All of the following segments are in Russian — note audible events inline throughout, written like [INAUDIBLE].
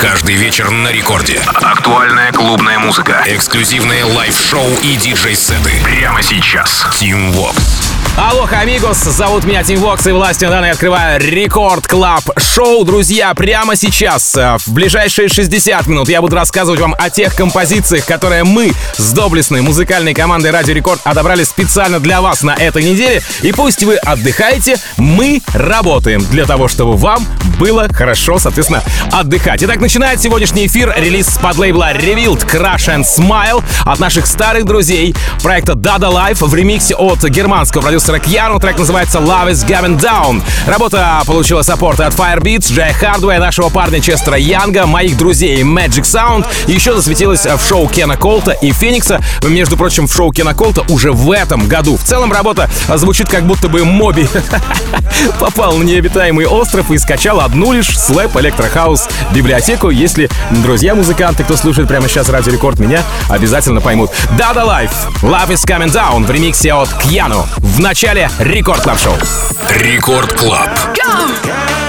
Каждый вечер на Рекорде. Актуальная клубная музыка. Эксклюзивные лайв-шоу и диджей-сеты. Прямо сейчас. Tim Vox. Hola, amigos, зовут меня Тим Вокс и властью данной открываю Record Club Show. Друзья, прямо сейчас, э, в ближайшие 60 минут я буду рассказывать вам о тех композициях, которые мы с доблестной музыкальной командой Радио Рекорд отобрали специально для вас на этой неделе. И пусть вы отдыхаете, мы работаем для того, чтобы вам было хорошо, соответственно, отдыхать. Итак, начинает сегодняшний эфир релиз с подлейбла Revealed Crash and Smile от наших старых друзей проекта Dada Life в ремиксе от германского продюсера Кьяну. Трек называется Love is Going Down. Работа получила саппорт от Firebeats, Джей Хардвей, нашего парня Честера Янга, моих друзей Magic Sound. Еще засветилась в шоу Кена Колта и Феникса. Между прочим, в шоу Кена Колта уже в этом году. В целом работа звучит как будто бы Моби [LAUGHS] попал на необитаемый остров и скачал одну лишь slap электрохаус библиотеку. Если друзья-музыканты, кто слушает прямо сейчас Радио Рекорд, меня обязательно поймут. Dada Life, Love is Coming Down в ремиксе от Кьяну. В начале Record Club Show. Record Club. me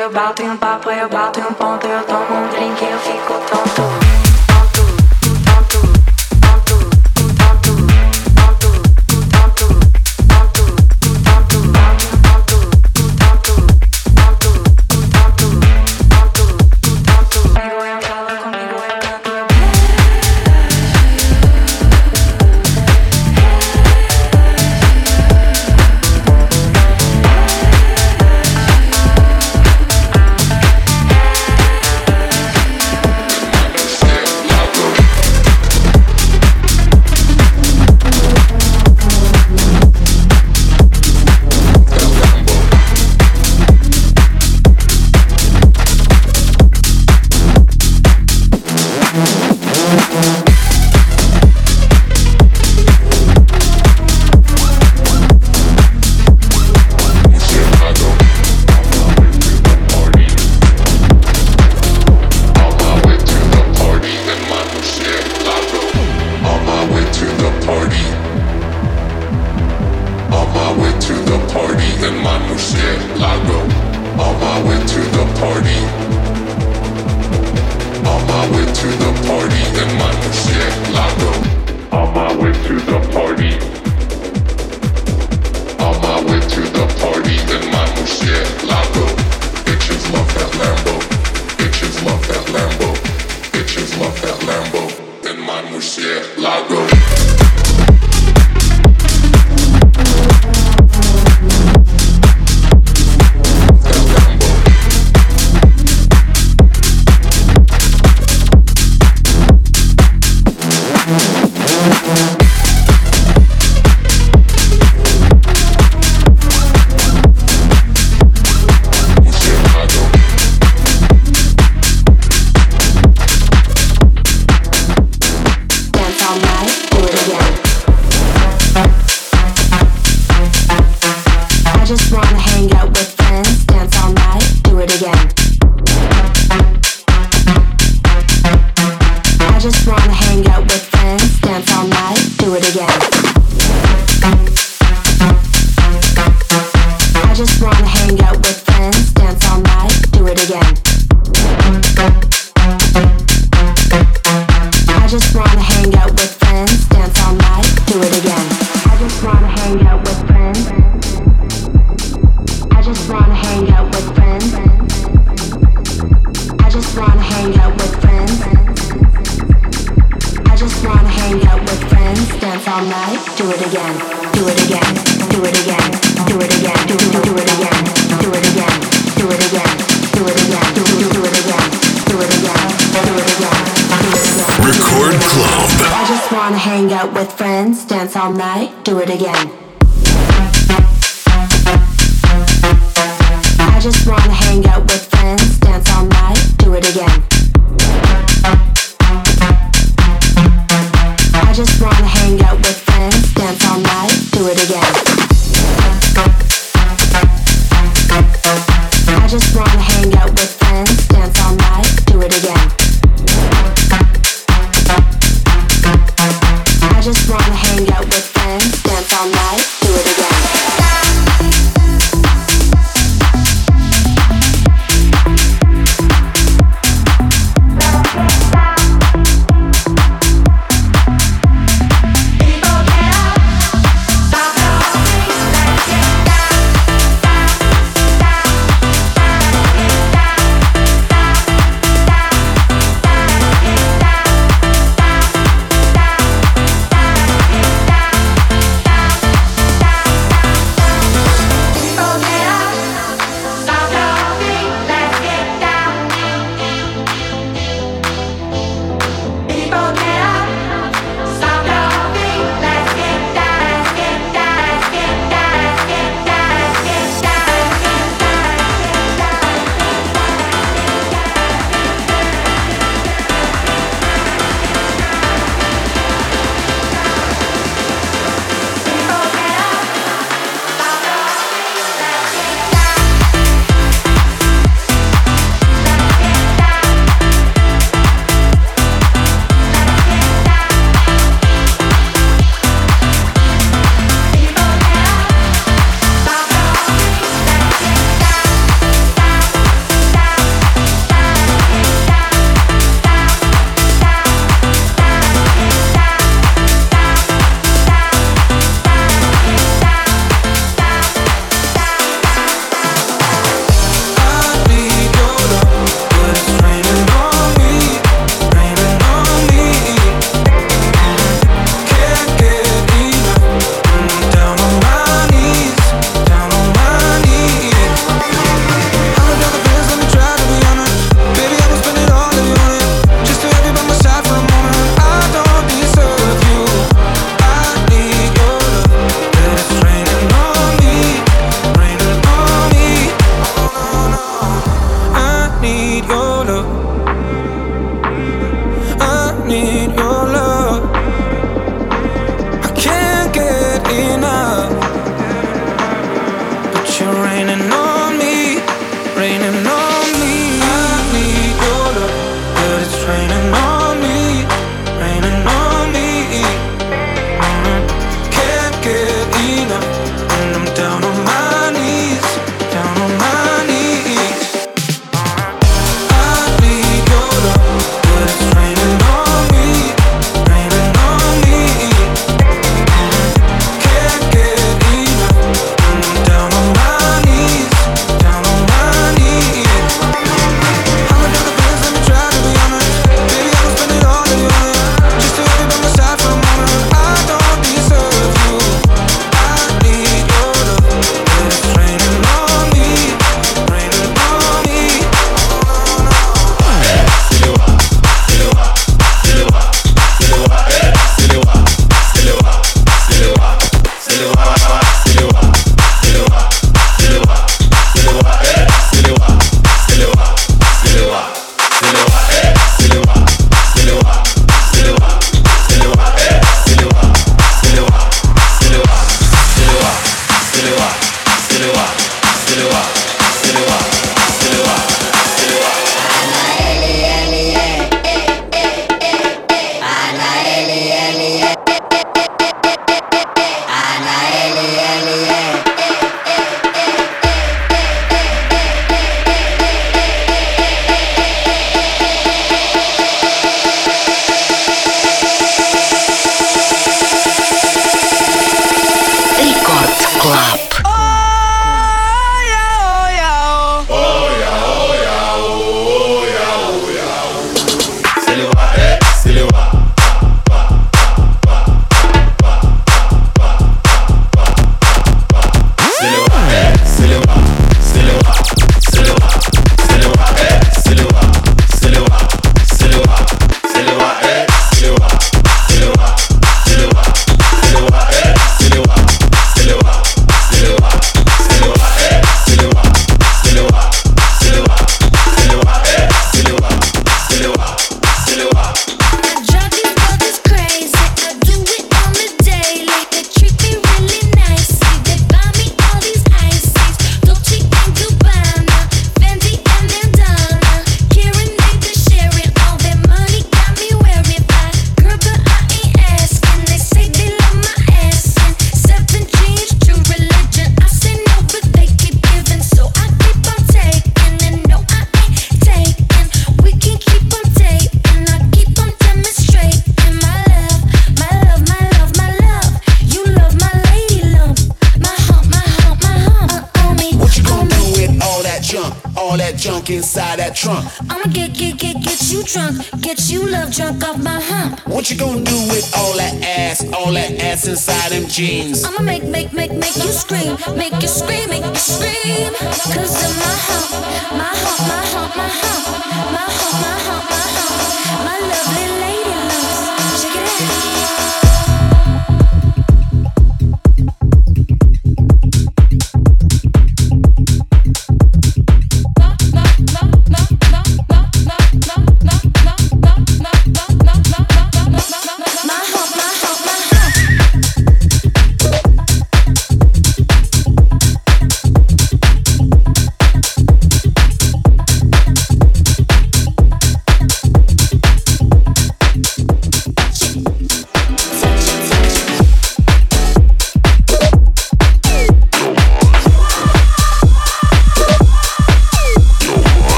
about just wanna hang out with friends. all night, do it again.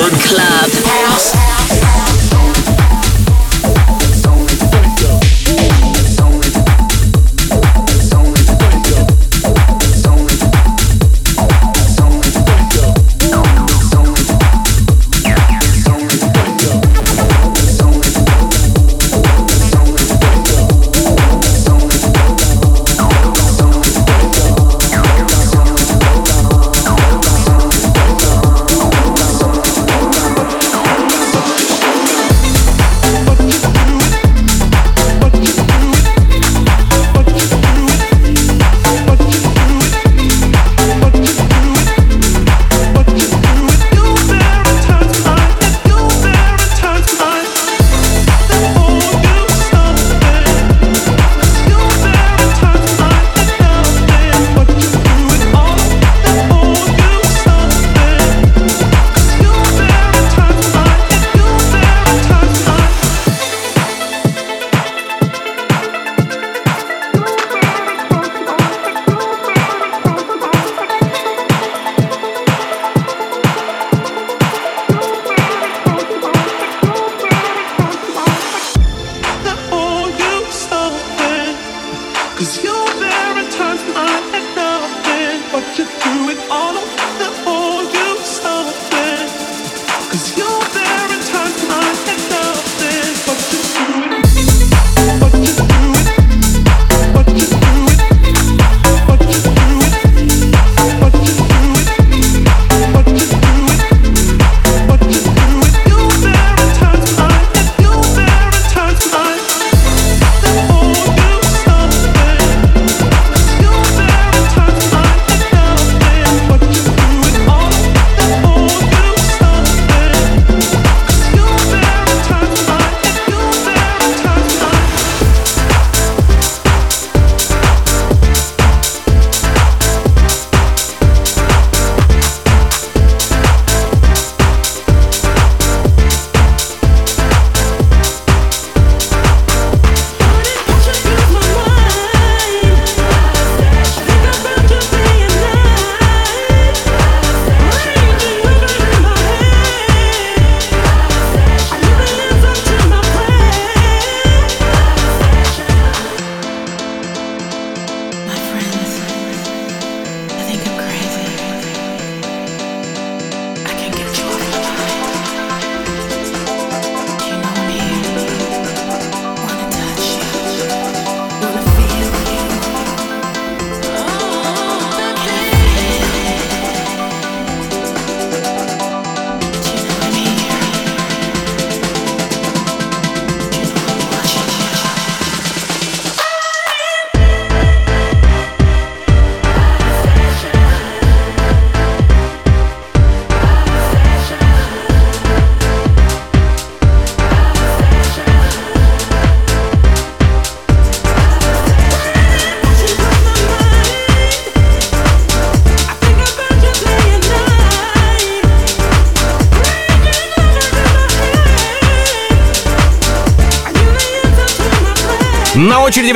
Club. House.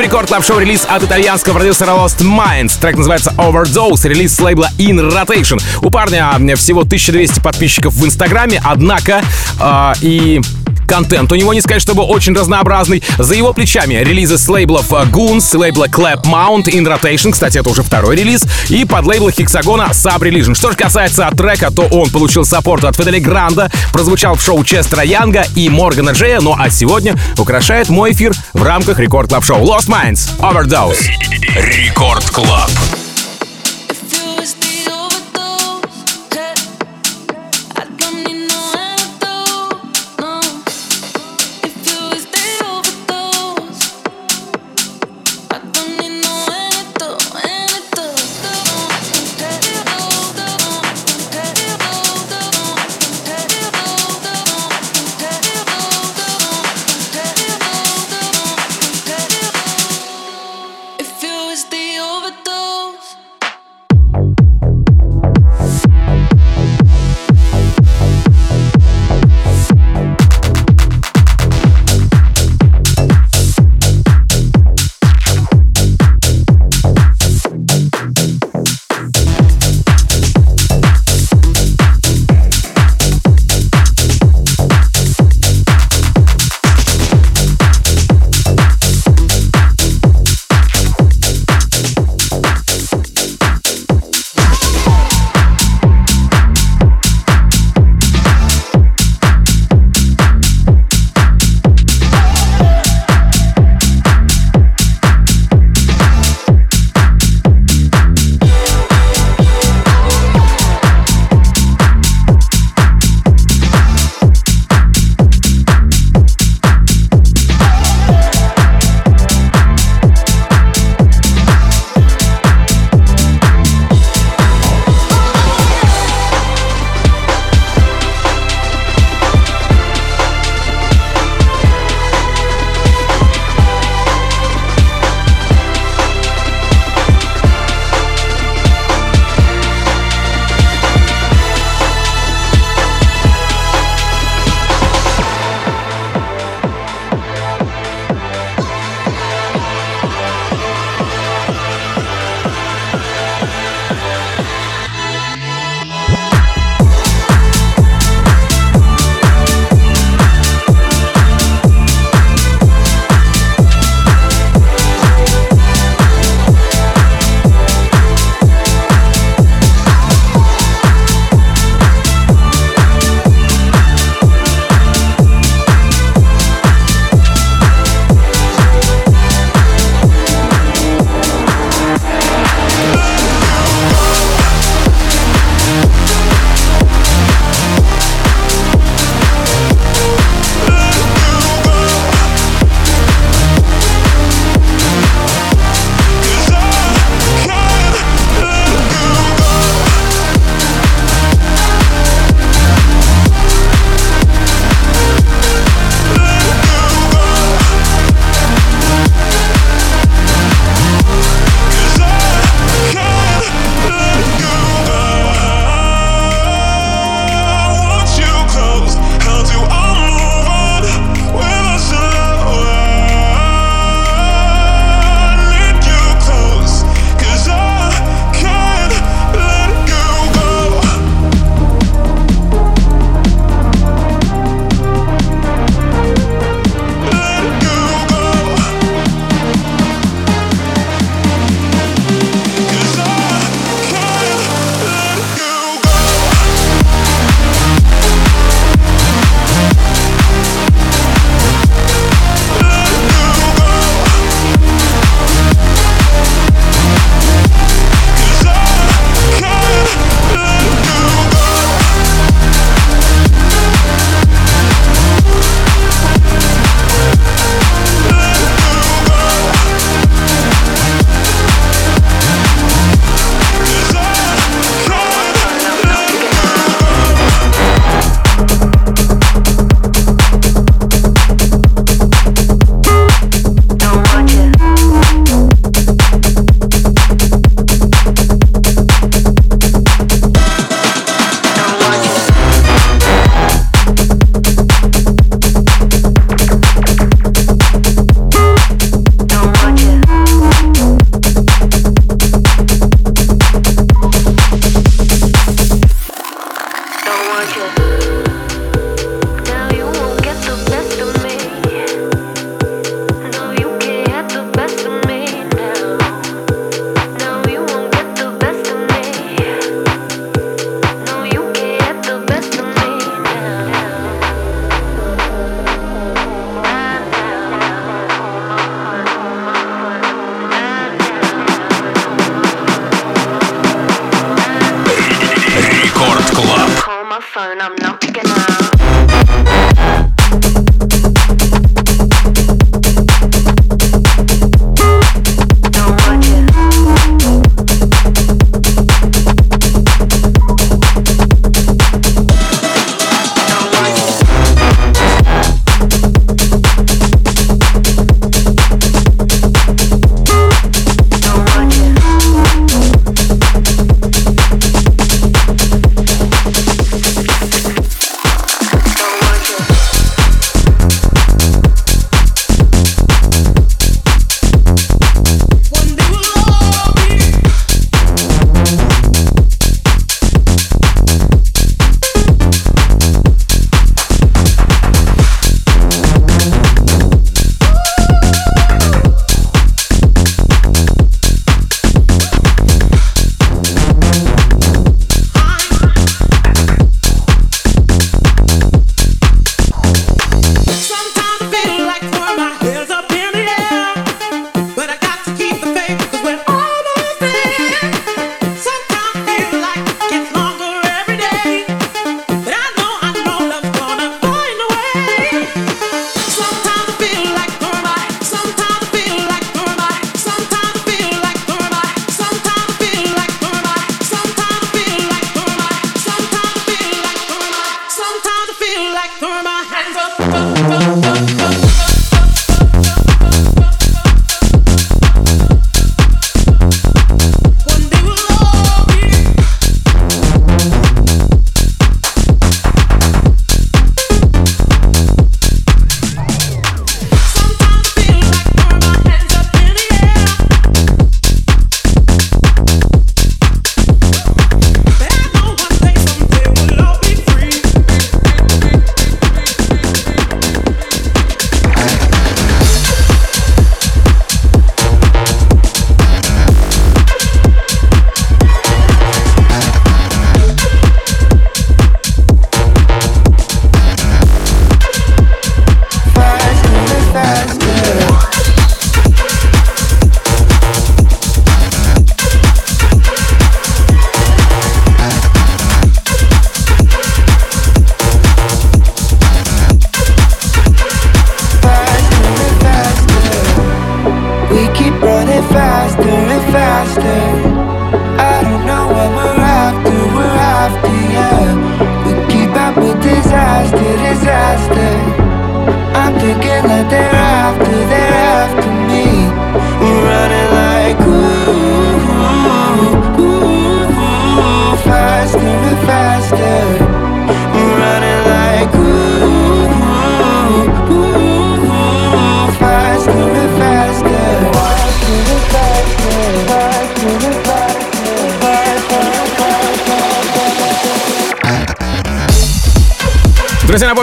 Record Club Show релиз от итальянского продюсера Lost Minds. Трек называется Overdose, релиз с лейбла In Rotation. У парня всего 1200 подписчиков в Инстаграме, однако э, и Контент у него, не сказать, чтобы очень разнообразный. За его плечами релизы с лейблов Goons, лейбла Clap Mount, In Rotation, кстати, это уже второй релиз, и подлейбла Hexagon'а Sub Religion. Что же касается трека, то он получил саппорт от Федде Ле Гранда, прозвучал в шоу Честера Янга и Моргана Джея, ну а сегодня украшает мой эфир в рамках Record Club Show Lost Minds Overdose. Рекорд Клаб.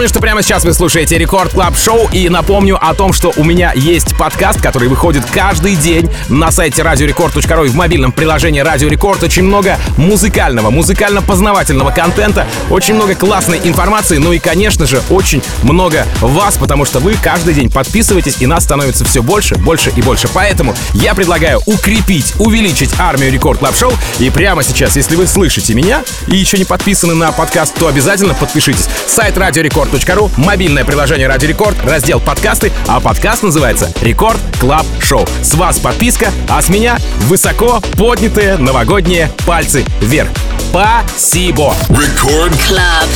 Напомню, что прямо сейчас вы слушаете Record Club Show и напомню о том, что у меня есть подкаст, который выходит каждый день на сайте radiorecord.ru и в мобильном приложении Радио Рекорд. Очень много музыкального, музыкально-познавательного контента, очень много классной информации, ну и, конечно же, очень много вас, потому что вы каждый день подписываетесь и нас становится все больше, больше и больше. Поэтому я предлагаю укрепить, увеличить армию Record Club Show. И прямо сейчас, если вы слышите меня и еще не подписаны на подкаст, то обязательно подпишитесь. Сайт Радио radiorecord.ru, мобильное приложение Радио Рекорд, раздел подкасты, а подкаст называется Record Club Show. С вас подписка, а с меня высоко поднятые новогодние пальцы вверх. Спасибо! Record Club.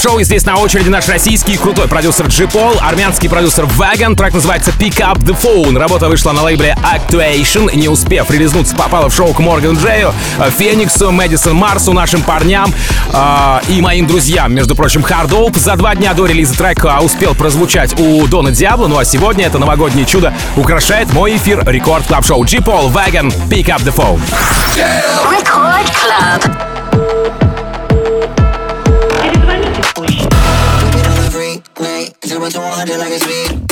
Шоу. И здесь на очереди наш российский крутой продюсер Джи Пол, армянский продюсер Wagon. Трек называется Pick Up The Phone. Работа вышла на лейбле Actuation. Не успев релизнуться, попала в шоу к Морган Джею, Фениксу, Мэдисон Марсу, нашим парням э, и моим друзьям. Между прочим, Hard Phol за два дня до релиза трека успел прозвучать у Дона Диабло. Ну а сегодня это новогоднее чудо украшает мой эфир Record Club Show. Джи Пол, Wagon, Pick Up The Phone. Record Club. party like it's sweet.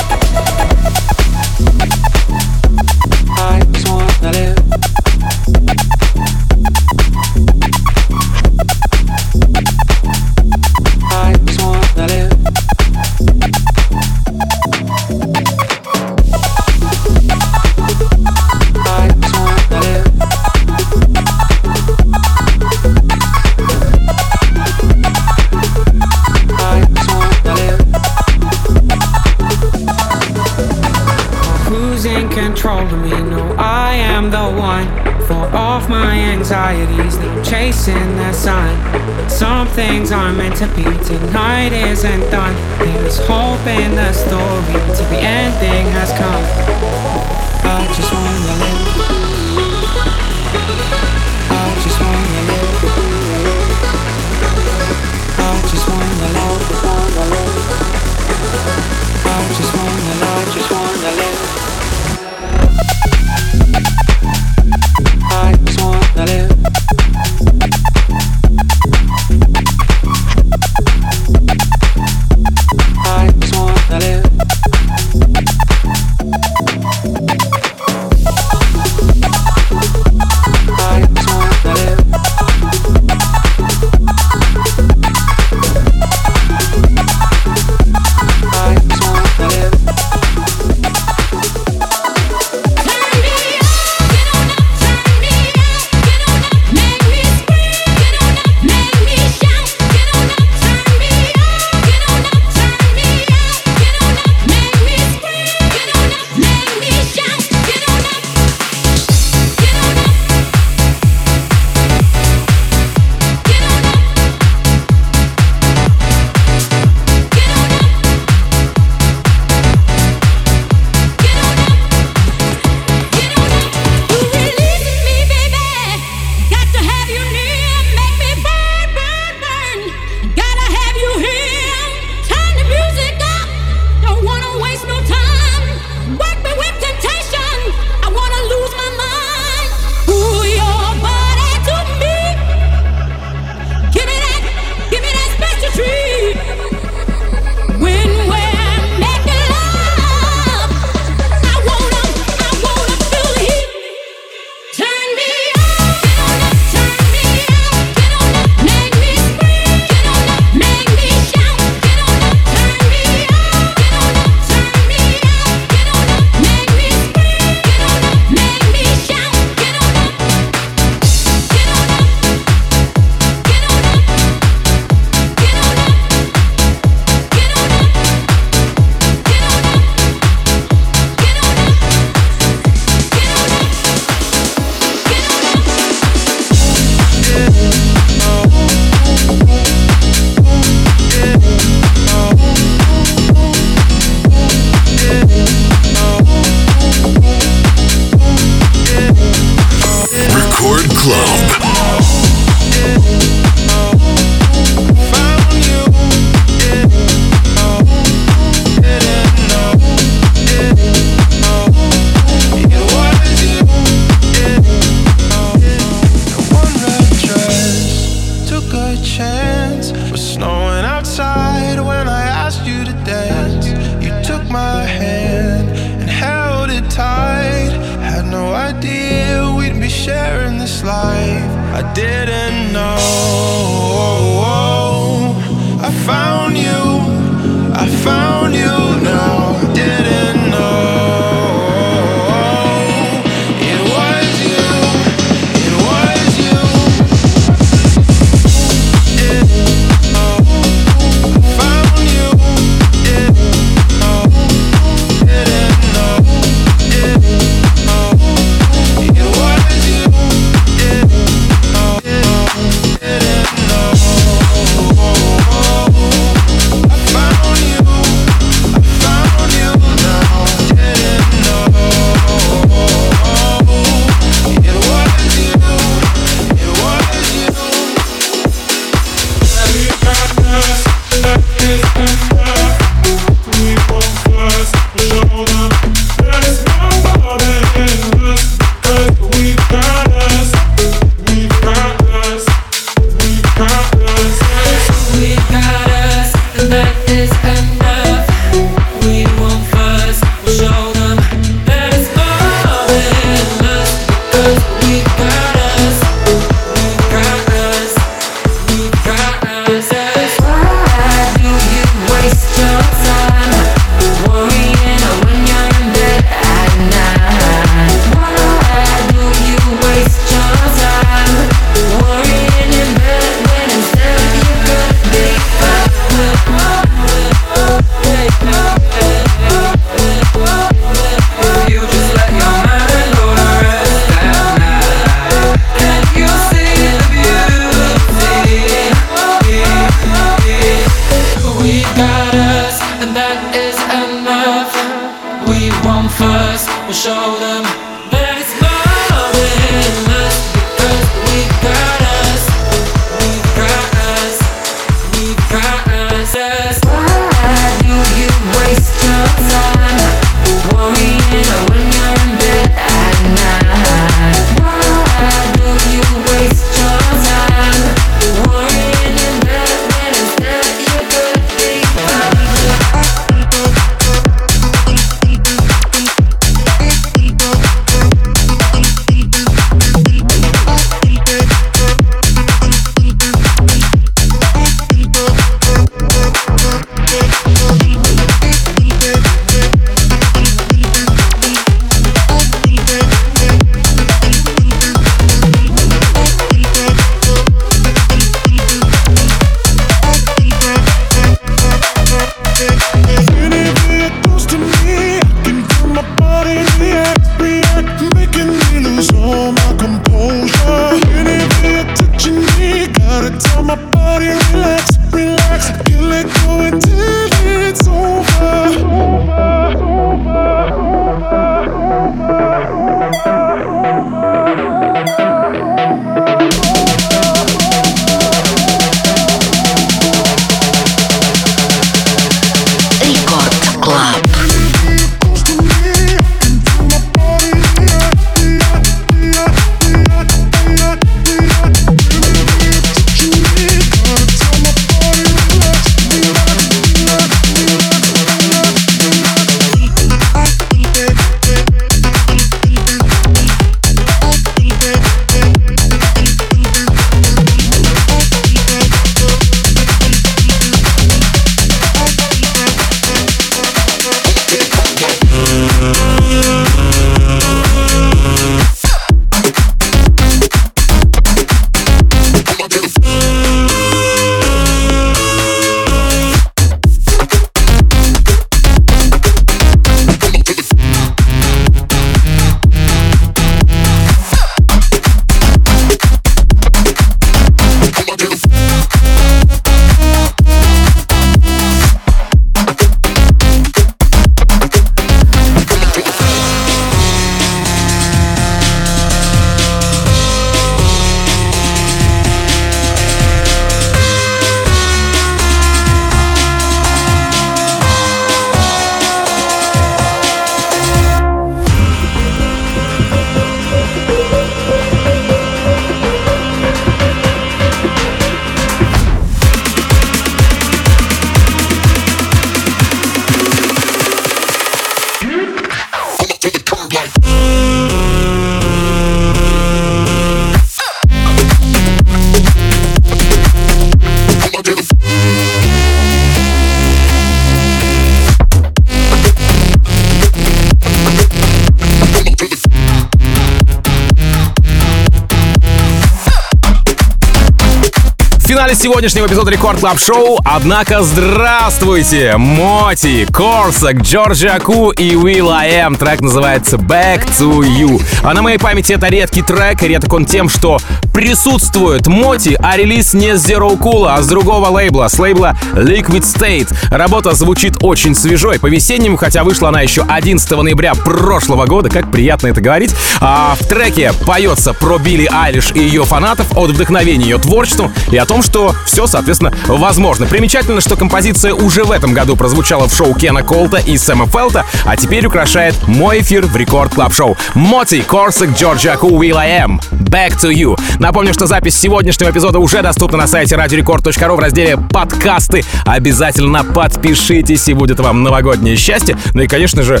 Сегодняшнего эпизода Record Club Show. Однако, здравствуйте! Моти, Корсак, Джорджи Аку и Will I Am. Трек называется Back to You. А на моей памяти это редкий трек, и редок он тем, что присутствует Моти, а релиз не с Zero Cool, а с другого лейбла, с лейбла Liquid State. Работа звучит очень свежой, по-весеннему, хотя вышла она еще 11 ноября прошлого года, как приятно это говорить. А в треке поется про Билли Айлиш и ее фанатов, от вдохновения ее творчеством и о том, что все, соответственно, возможно. Примечательно, что композиция уже в этом году прозвучала в шоу Кена Колта и Сэма Фельдта, а теперь украшает мой эфир в Record Club Show. Моти, Корсак, Джорджа Ku, Will I Am. Back to You. Напомню, что запись сегодняшнего эпизода уже доступна на сайте radiorecord.ru в разделе «Подкасты». Обязательно подпишитесь, и будет вам новогоднее счастье. Ну и, конечно же,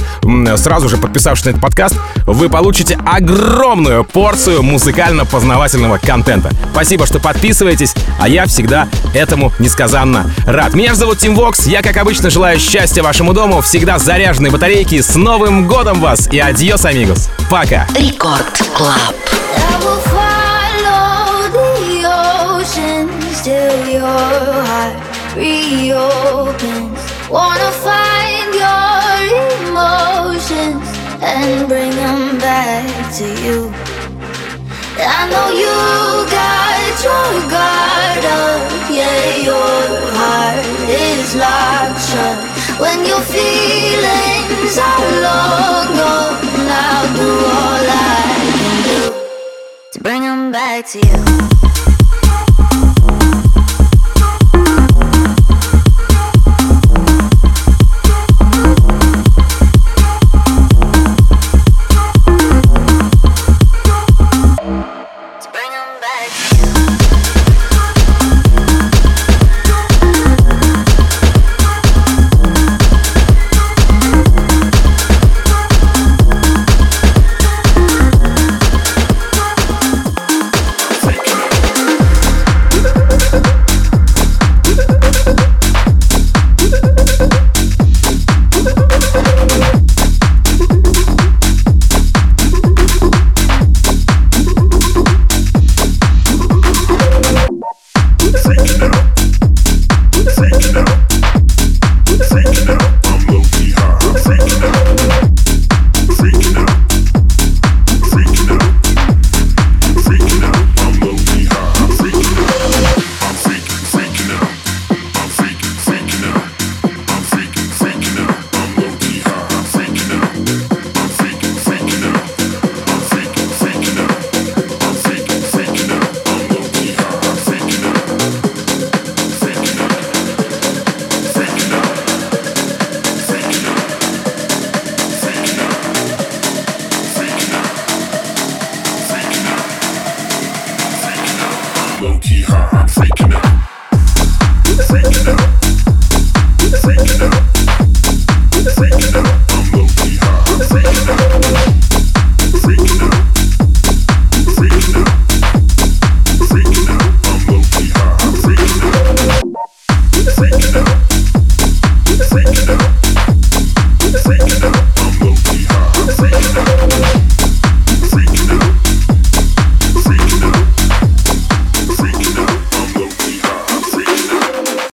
сразу же подписавшись на этот подкаст, вы получите огромную порцию музыкально-познавательного контента. Спасибо, что подписываетесь, а я всегда этому несказанно рад. Меня зовут Тим Вокс, я, как обычно, желаю счастья вашему дому, всегда заряженной батарейки. С Новым годом вас и adiós, amigos. Пока. Рекорд Клаб. Wanna find your emotions and bring them back to you. I know you got your guard up, yeah, your heart is locked shut. When your feelings are long gone, I'll do all I can do to bring them back to you.